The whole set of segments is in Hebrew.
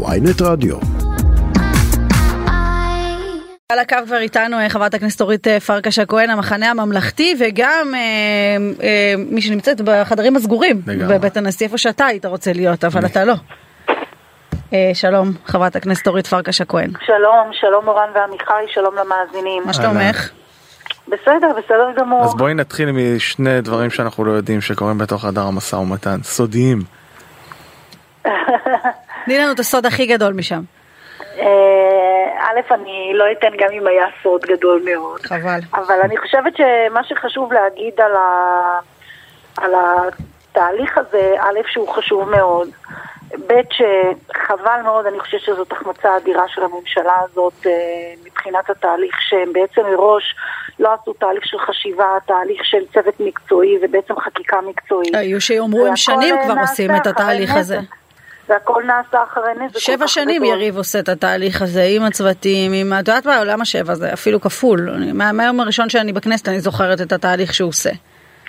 ויינט רדיו. על הקו כבר איתנו אה, חברת הכנסת אורית אה, פרקש הכהן, המחנה הממלכתי, וגם אה, אה, מי שנמצאת בחדרים הסגורים לגמרי. בבית הנשיא, איפה שאתה היית רוצה להיות, אבל אתה לא. אה, שלום, חברת הכנסת אורית פרקש הכהן. שלום, שלום מורן ועמיחי, שלום למאזינים. מה שלומך? בסדר, בסדר גמור. אז בואי נתחיל משני דברים שאנחנו לא יודעים שקורים בתוך חדר המשא ומתן, סודיים. תני לנו את הסוד הכי גדול משם. אה, א', אני לא אתן גם אם היה סוד גדול מאוד. חבל. אבל אני חושבת שמה שחשוב להגיד על, ה... על התהליך הזה, א', שהוא חשוב מאוד. ב', שחבל מאוד, אני חושבת שזאת החמצה אדירה של הממשלה הזאת אה, מבחינת התהליך, שהם בעצם מראש לא עשו תהליך של חשיבה, תהליך של צוות מקצועי ובעצם חקיקה מקצועית. היו שיאמרו הם שנים כבר עושים את התהליך. הזה. והכל נעשה אחרי נזק. שבע שנים גדול. יריב עושה את התהליך הזה עם הצוותים, עם, את יודעת מה, למה שבע? זה אפילו כפול. אני- מה- מהיום הראשון שאני בכנסת אני זוכרת את התהליך שהוא עושה.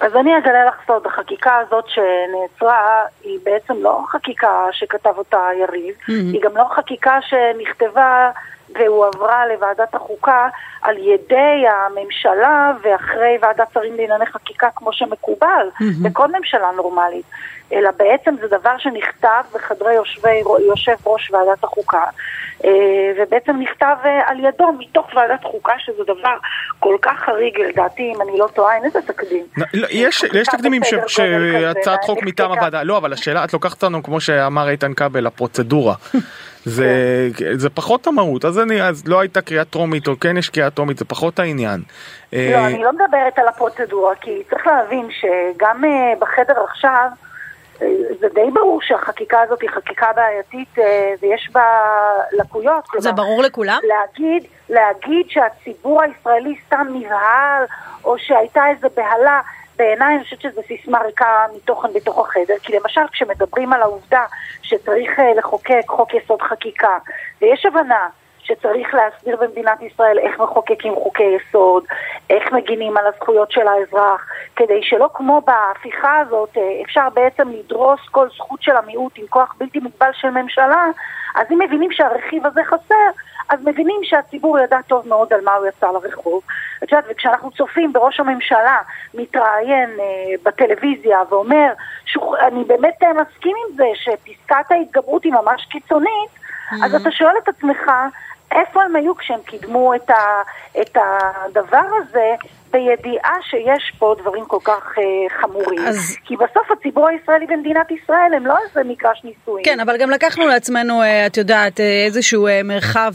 אז אני אגלה לך סוד, החקיקה הזאת שנעצרה היא בעצם לא חקיקה שכתב אותה יריב, היא גם לא חקיקה שנכתבה והועברה לוועדת החוקה על ידי הממשלה ואחרי ועדת שרים לענייני חקיקה כמו שמקובל בכל ממשלה נורמלית, אלא בעצם זה דבר שנכתב בחדרי יושבי, יושב ראש ועדת החוקה אה, ובעצם נכתב אה, על ידו מתוך ועדת חוקה שזה דבר כל כך חריג לדעתי, אם אני לא טועה, אין איזה תקדים. לא, לא, יש יש תקדימים שהצעת חוק מטעם. הוועדה, לא אבל השאלה את לוקחת אותנו כמו שאמר איתן כבל הפרוצדורה. זה זה פחות המהות אז אני אז לא הייתה קריאה טרומית או כן יש קריאה טרומית זה פחות העניין. אה, לא, אני לא מדברת על הפרוצדורה, כי צריך להבין שגם אה, בחדר עכשיו, אה, זה די ברור שהחקיקה הזאת היא חקיקה בעייתית אה, ויש בה לקויות. כלומר, זה ברור לכולם? להגיד, להגיד שהציבור הישראלי סתם נבהל, או שהייתה איזו בהלה, בעיניי אני חושבת שזו סיסמה ריקה מתוכן בתוך החדר, כי למשל כשמדברים על העובדה שצריך אה, לחוקק חוק יסוד חקיקה, ויש הבנה שצריך להסביר במדינת ישראל איך מחוקקים חוקי יסוד, איך מגינים על הזכויות של האזרח, כדי שלא כמו בהפיכה הזאת אה, אפשר בעצם לדרוס כל זכות של המיעוט עם כוח בלתי מוגבל של ממשלה, אז אם מבינים שהרכיב הזה חסר, אז מבינים שהציבור ידע טוב מאוד על מה הוא יצא לרחוב. את יודעת, וכשאנחנו צופים בראש הממשלה מתראיין אה, בטלוויזיה ואומר, שוח, אני באמת אה, מסכים עם זה שפסקת ההתגברות היא ממש קיצונית, אז אתה שואל את עצמך, איפה הם היו כשהם קידמו את, ה, את הדבר הזה בידיעה שיש פה דברים כל כך אה, חמורים? אז- כי בסוף הציבור הישראלי במדינת ישראל הם לא איזה מגרש נישואים. כן, אבל גם לקחנו לעצמנו, אה, את יודעת, אה, איזשהו אה, מרחב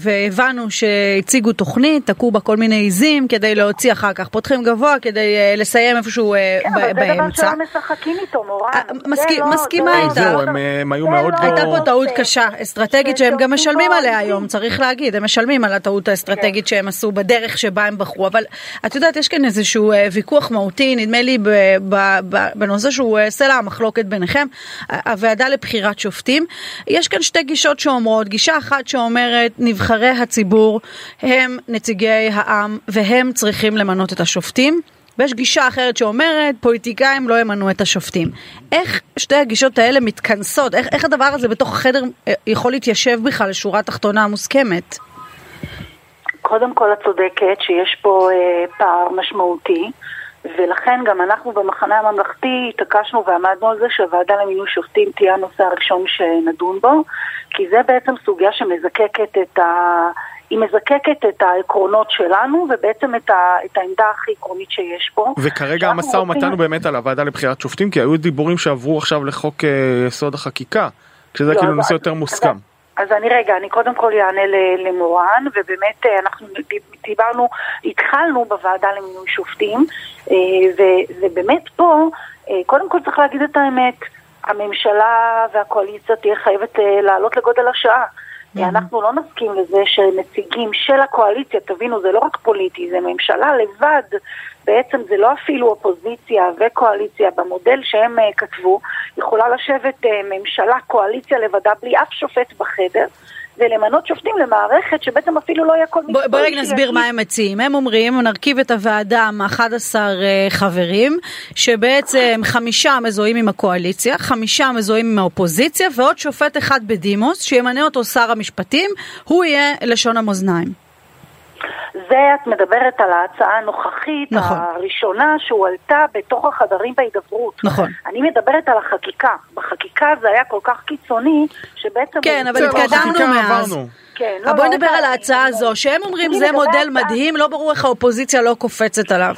והבנו שהציגו תוכנית, תקעו בה כל מיני עיזים כדי להוציא אחר כך, פותחים גבוה כדי לסיים איפשהו כן, ב- אבל זה דבר באמצע. שלא משחקים איתו, מורן. זה מסכים- לא- מסכימה לא- איתך. זהו, זה הם, הם היו זה מאוד לא- לא- הייתה פה טעות קשה, אסטרטגית, שהם גם משלמים עליה. היום, צריך להגיד, הם משלמים על הטעות האסטרטגית כן. שהם עשו בדרך שבה הם בחרו, אבל את יודעת, יש כאן איזשהו אה, ויכוח מהותי, נדמה לי, בנושא שהוא אה, סלע המחלוקת ביניכם, הוועדה לבחירת שופטים. יש כאן שתי גישות שאומרות, גישה אחת שאומרת, נבחרי הציבור הם נציגי העם והם צריכים למנות את השופטים. ויש גישה אחרת שאומרת, פוליטיקאים לא ימנו את השופטים. איך שתי הגישות האלה מתכנסות? איך, איך הדבר הזה בתוך החדר אה, יכול להתיישב בכלל לשורה תחתונה מוסכמת? קודם כל את צודקת שיש פה אה, פער משמעותי, ולכן גם אנחנו במחנה הממלכתי התעקשנו ועמדנו על זה שהוועדה למינוי שופטים תהיה הנושא הראשון שנדון בו, כי זה בעצם סוגיה שמזקקת את ה... היא מזקקת את העקרונות שלנו ובעצם את, ה... את העמדה הכי עקרונית שיש פה. וכרגע המשא ומתן רוצים- הוא באמת על הוועדה לבחירת שופטים כי היו דיבורים שעברו עכשיו לחוק אה, יסוד החקיקה. שזה לא, כאילו נושא יותר מוסכם. אז אני רגע, אני קודם כל אענה למורן, ובאמת אה, אנחנו דיברנו, התחלנו בוועדה למינוי שופטים, אה, ובאמת פה, אה, קודם כל צריך להגיד את האמת, הממשלה והקואליציה תהיה חייבת לעלות לגודל השעה. אנחנו לא נסכים לזה שנציגים של הקואליציה, תבינו, זה לא רק פוליטי, זה ממשלה לבד, בעצם זה לא אפילו אופוזיציה וקואליציה. במודל שהם uh, כתבו, יכולה לשבת uh, ממשלה, קואליציה לבדה, בלי אף שופט בחדר, ולמנות שופטים למערכת שבעצם אפילו לא יהיה כל מקצועי. בואי רגע נסביר מה הם מציעים. הם אומרים, נרכיב את הוועדה מ-11 אה, חברים, שבעצם חמישה מזוהים עם הקואליציה, חמישה מזוהים עם האופוזיציה, ועוד שופט אחד בדימוס, שימנה אותו שר המשפטים, הוא יהיה לשון המאזניים. זה את מדברת על ההצעה הנוכחית, נכון. הראשונה שהועלתה בתוך החדרים בהידברות. נכון. אני מדברת על החקיקה. בחקיקה זה היה כל כך קיצוני, שבעצם... כן, אבל התקדמנו מאז. עברנו. כן, אבל בואי נדבר רגע, על ההצעה אני- הזו, שהם אומרים זה מודל מדהים, לא ברור איך האופוזיציה לא קופצת עליו.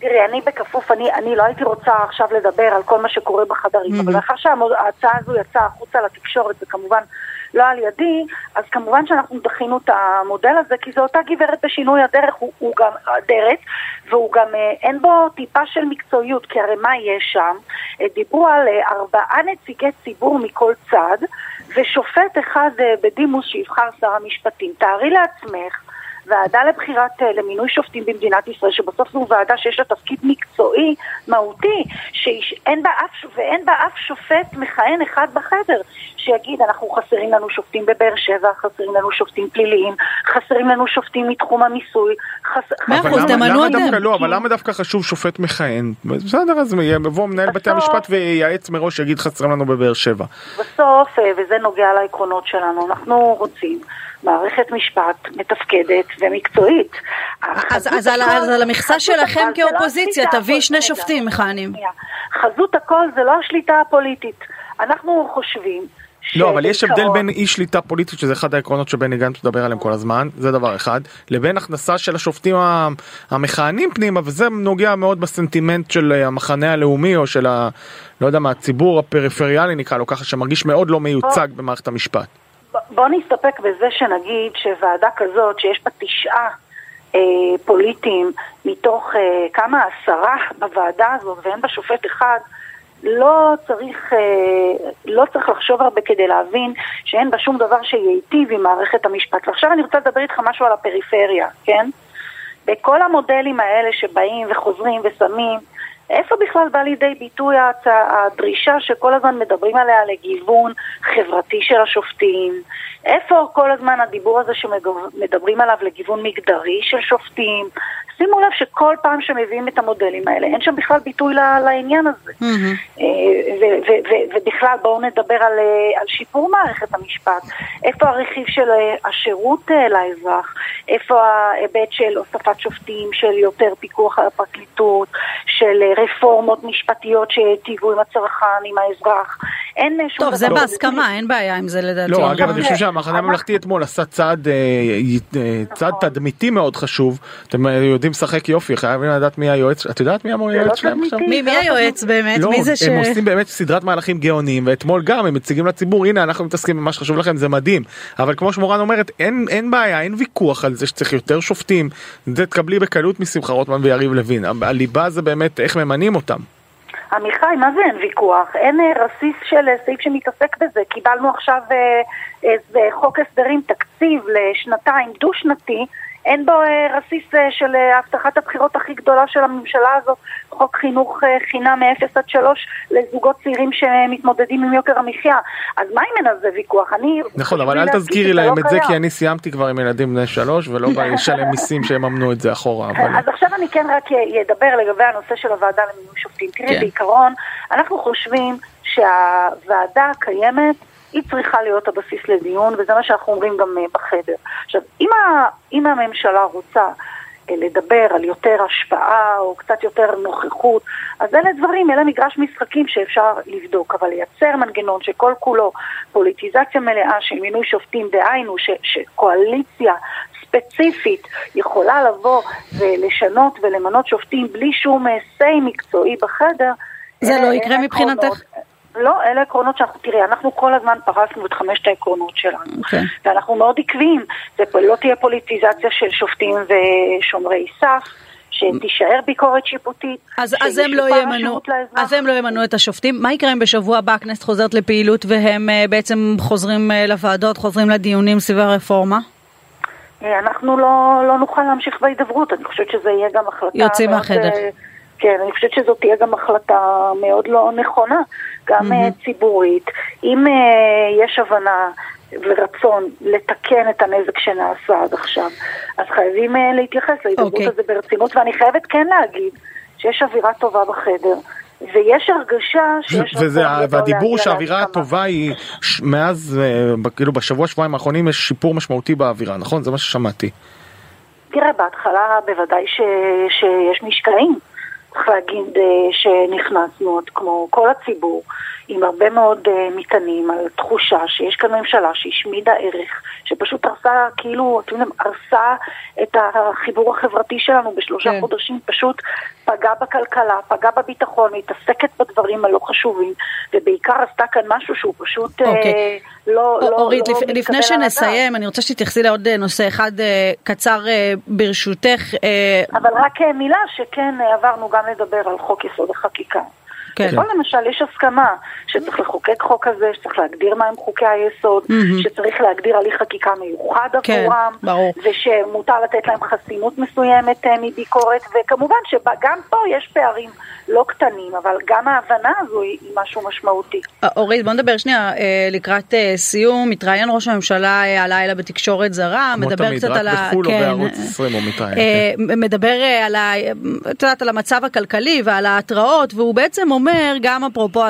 תראי, אני בכפוף, אני, אני לא הייתי רוצה עכשיו לדבר על כל מה שקורה בחדרים, אבל מאחר שההצעה הזו יצאה החוצה לתקשורת, וכמובן לא על ידי, אז כמובן שאנחנו דחינו את המודל הזה, כי זו אותה גברת בשינוי הדרך, הוא, הוא גם, הדרך, והוא גם, אה, אין בו טיפה של מקצועיות, כי הרי מה יש שם? אה, דיברו על אה, ארבעה נציגי ציבור מכל צד, ושופט אחד בדימוס שיבחר שר המשפטים. תארי לעצמך, ועדה לבחירת, אה, למינוי שופטים במדינת ישראל, שבסוף זו ועדה שיש לה תפקיד מקצועי, מהותי, שאין בה אף, ואין בה אף שופט מכהן אחד בחדר, שיגיד, אנחנו חסרים לנו שופטים בבאר שבע, חסרים לנו שופטים פליליים, חסרים לנו שופטים מתחום המיסוי, חס... מאה אחוז, תמנו אתם. לא, אבל למה דווקא חשוב שופט מכהן? בסדר, אז יבוא מנהל בתי המשפט וייעץ מראש, יגיד חסרים לנו בבאר שבע. בסוף, אה, וזה נוגע לעקרונות שלנו, אנחנו רוצים מערכת משפט מתפקדת ומקצועית. אז, אז, הכל- אז על המכסה שלכם לא כאופוזיציה השליטה תביא שני. שופטים מכהנים. חזות הכל זה לא השליטה הפוליטית. אנחנו חושבים לא, אבל יש הבדל בין אי שליטה פוליטית, שזה אחד העקרונות שבני גנץ מדבר עליהם כל הזמן, זה דבר אחד, לבין הכנסה של השופטים המכהנים פנימה, וזה נוגע מאוד בסנטימנט של אה, המחנה הלאומי, או של ה... לא יודע מה, הציבור הפריפריאלי נקרא לו ככה, שמרגיש מאוד לא מיוצג במערכת המשפט. בוא נסתפק בזה שנגיד שוועדה כזאת, שיש בה תשעה אה, פוליטיים מתוך אה, כמה עשרה בוועדה הזאת, ואין בה שופט אחד, לא צריך, אה, לא צריך לחשוב הרבה כדי להבין שאין בה שום דבר שייטיב עם מערכת המשפט. ועכשיו אני רוצה לדבר איתך משהו על הפריפריה, כן? בכל המודלים האלה שבאים וחוזרים ושמים, איפה בכלל בא לידי ביטוי הדרישה שכל הזמן מדברים עליה לגיוון חברתי של השופטים? איפה כל הזמן הדיבור הזה שמדברים עליו לגיוון מגדרי של שופטים? שימו לב שכל פעם שמביאים את המודלים האלה, אין שם בכלל ביטוי לעניין הזה. מהמם. אה, ובכלל בואו נדבר על, אה, על שיפור מערכת המשפט. איפה הרכיב של אה, השירות לאזרח? איפה ההיבט של הוספת שופטים, של יותר פיקוח על הפרקליטות, של רפורמות משפטיות שהיטיבו עם הצרכן, עם האזרח? אין שום טוב, זה דבר. בהסכמה, אין בעיה עם זה לדעתי. לא, אגב. אני חושב שהמחנה אנחנו- הממלכתי אתמול עשה צעד, נכון. תדמיתי מאוד חשוב. אתם אה, יודעים לשחק יופי, חייבים לדעת מי היועץ, את יודעת מי לא היועץ שלהם עכשיו? מי מי היועץ באמת? לא, מי זה ש... הם עושים באמת סדרת מהלכים גאוניים, ואתמול גם הם מציגים לציבור, הנה אנחנו מתעסקים במה שחשוב לכם, זה מדהים. אבל כמו שמורן אומרת, אין, אין בעיה, אין ויכוח על זה שצריך יותר שופטים. זה תקבלי בקלות משמחה רוטמן ויריב לוין. הליבה זה באמת איך ממנים אותם. עמיחי, מה זה אין ויכוח? אין אה, רסיס של אה, סעיף שמתעסק בזה. קיבלנו עכשיו אה, איזה חוק הסדרים, תקציב לשנתיים, דו-שנתי, אין בו אה, רסיס אה, של אה, הבטחת הבחירות הכי גדולה של הממשלה הזאת, חוק חינוך אה, חינם מ-0 עד 3 לזוגות צעירים שמתמודדים עם יוקר המחיה. אז מה אם אין על זה ויכוח? אני... נכון, אבל אל תזכירי להם לא את זה. כי אני סיימתי כבר עם ילדים בני שלוש, ולא בא לי לשלם מיסים שיממנו את זה אחורה. אבל... אז עכשיו אני כן רק אדבר לגבי הנושא של הוועדה למינוי שופטים. תראי, כן. בעיקרון, אנחנו חושבים שהוועדה הקיימת, היא צריכה להיות הבסיס לדיון, וזה מה שאנחנו אומרים גם אה, בחדר. עכשיו, אם, ה, אם הממשלה רוצה אה, לדבר על יותר השפעה או קצת יותר נוכחות, אז אלה דברים, אלה מגרש משחקים שאפשר לבדוק, אבל לייצר מנגנון שכל כולו פוליטיזציה מלאה של מינוי שופטים, דהיינו ש, שקואליציה ספציפית יכולה לבוא ולשנות ולמנות שופטים בלי שום אה, say מקצועי בחדר. זה לא יקרה מבחינתך? לא, אלה עקרונות שאנחנו, תראי, אנחנו כל הזמן פרסנו את חמשת העקרונות שלנו. אוקיי. ואנחנו מאוד עקביים. זה פה לא תהיה פוליטיזציה של שופטים ושומרי סף, שתישאר ביקורת שיפוטית. אז, אז הם לא ימנו. אז הם לא ימנו את השופטים. מה יקרה אם בשבוע הבא הכנסת חוזרת לפעילות והם אה, בעצם חוזרים אה, לוועדות, חוזרים לדיונים סביב הרפורמה? אה, אנחנו לא, לא נוכל להמשיך בהידברות, אני חושבת שזה יהיה גם החלטה... יוצאים מהחדר. אה, כן, אני חושבת שזאת תהיה גם החלטה מאוד לא נכונה, גם אה, ציבורית. אם אה, יש הבנה ורצון לתקן את הנזק שנעשה עד עכשיו, אז חייבים uh, להתייחס להידברות okay. אוקיי. הזה ברצינות, ואני חייבת כן להגיד שיש אווירה טובה בחדר. ויש הרגשה שיש וזה, והדיבור שהאווירה הטובה היא מאז, כאילו בשבוע שבועיים האחרונים יש שיפור משמעותי באווירה, נכון? זה מה ששמעתי. תראה, בהתחלה בוודאי ש, שיש משקעים. צריך להגיד שנכנסנו, עוד כמו כל הציבור, עם הרבה מאוד מטענים על תחושה שיש כאן ממשלה שהשמידה ערך, שפשוט הרסה, כאילו, אתם יודעים, הרסה את החיבור החברתי שלנו בשלושה כן. חודשים, פשוט פגעה בכלכלה, פגעה בביטחון, מתעסקת בדברים הלא חשובים, ובעיקר עשתה כאן משהו שהוא פשוט אוקיי. אה, לא, לא, אורית, לא לפ, לפני שנסיים, אני רוצה שתתייחסי לעוד נושא אחד אה, קצר אה, ברשותך. אה... אבל רק אה, מילה שכן אה, עברנו גם לדבר על חוק יסוד החקיקה. כן. ופה למשל יש הסכמה שצריך לחוקק חוק כזה, שצריך להגדיר מהם חוקי היסוד, mm-hmm. שצריך להגדיר הליך חקיקה מיוחד כן, עבורם, ברור. ושמותר לתת להם חסינות מסוימת אה, מביקורת, וכמובן שגם פה יש פערים לא קטנים, אבל גם ההבנה הזו היא, היא משהו משמעותי. אה, אורית, בוא נדבר שנייה אה, לקראת סיום. מתראיין ראש הממשלה הלילה בתקשורת זרה, מדבר תמיד, קצת על ה... כמו תמיד, רק בחו"ל או בערוץ 20 הוא מתראיין. כן. מדבר על, ה... על המצב הכלכלי ועל ההתראות, והוא בעצם אומר, גם אפרופו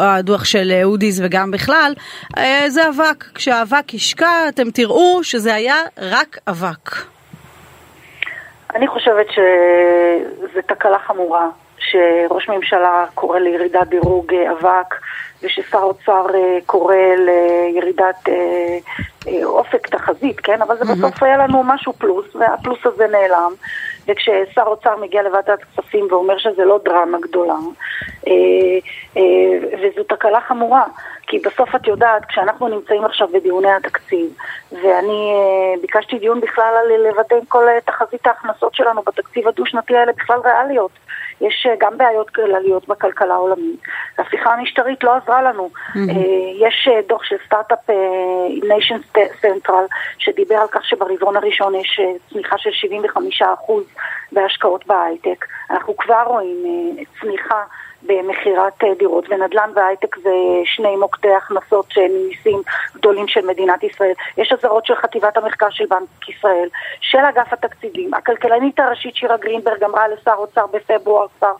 הדוח של אודי'ס וגם בכלל, זה אבק. כשהאבק ישקע, אתם תראו שזה היה רק אבק. אני חושבת שזו תקלה חמורה. שראש ממשלה קורא לירידת דירוג אבק וששר אוצר קורא לירידת אופק תחזית, כן? אבל זה בסוף היה לנו משהו פלוס, והפלוס הזה נעלם. וכששר אוצר מגיע לוועדת כספים ואומר שזה לא דרמה גדולה, וזו תקלה חמורה, כי בסוף את יודעת, כשאנחנו נמצאים עכשיו בדיוני התקציב, ואני ביקשתי דיון בכלל על לוודא אם כל תחזית ההכנסות שלנו בתקציב הדו-שנתי האלה בכלל ריאליות. יש גם בעיות כלליות בכלכלה העולמית. ההפיכה המשטרית לא עזרה לנו. Mm-hmm. יש דוח של סטארט-אפ Nation Central שדיבר על כך שברבעון הראשון יש צמיחה של 75% בהשקעות בהייטק. אנחנו כבר רואים צמיחה במכירת דירות, ונדל"ן והייטק זה שני מוקדי הכנסות ממיסים גדולים של מדינת ישראל. יש אזהרות של חטיבת המחקר של בנק ישראל, של אגף התקציבים. הכלכלנית הראשית שירה גרינברג אמרה לשר אוצר בפברואר כבר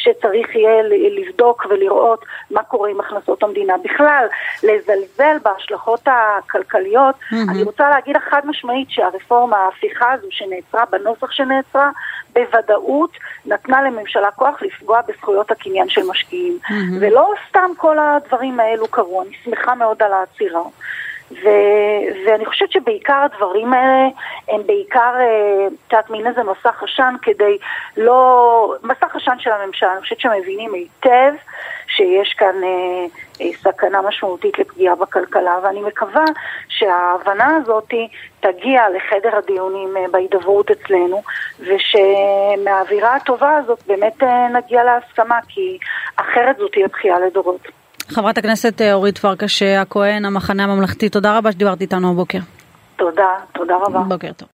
שצריך יהיה לבדוק ולראות מה קורה עם הכנסות המדינה. בכלל, לזלזל בהשלכות הכלכליות, mm-hmm. אני רוצה להגיד חד משמעית שהרפורמה, ההפיכה הזו שנעצרה בנוסח שנעצרה, בוודאות נתנה לממשלה כוח לפגוע בזכויות הקניין של משקיעים. Mm-hmm. ולא סתם כל הדברים האלו קרו, אני שמחה מאוד על העצירה. ו- ואני חושבת שבעיקר הדברים האלה הם בעיקר, את יודעת, מין איזה מסך עשן כדי לא... מסך עשן של הממשלה, אני חושבת שמבינים היטב שיש כאן אה, אה, סכנה משמעותית לפגיעה בכלכלה, ואני מקווה שההבנה הזאת תגיע לחדר הדיונים אה, בהידברות אצלנו, ושמהאווירה הטובה הזאת באמת אה, נגיע להסכמה, כי אחרת זאת תהיה בכייה לדורות. חברת הכנסת אורית פרקש הכהן, המחנה הממלכתי, תודה רבה שדיברת איתנו הבוקר. תודה, תודה רבה. בוקר טוב.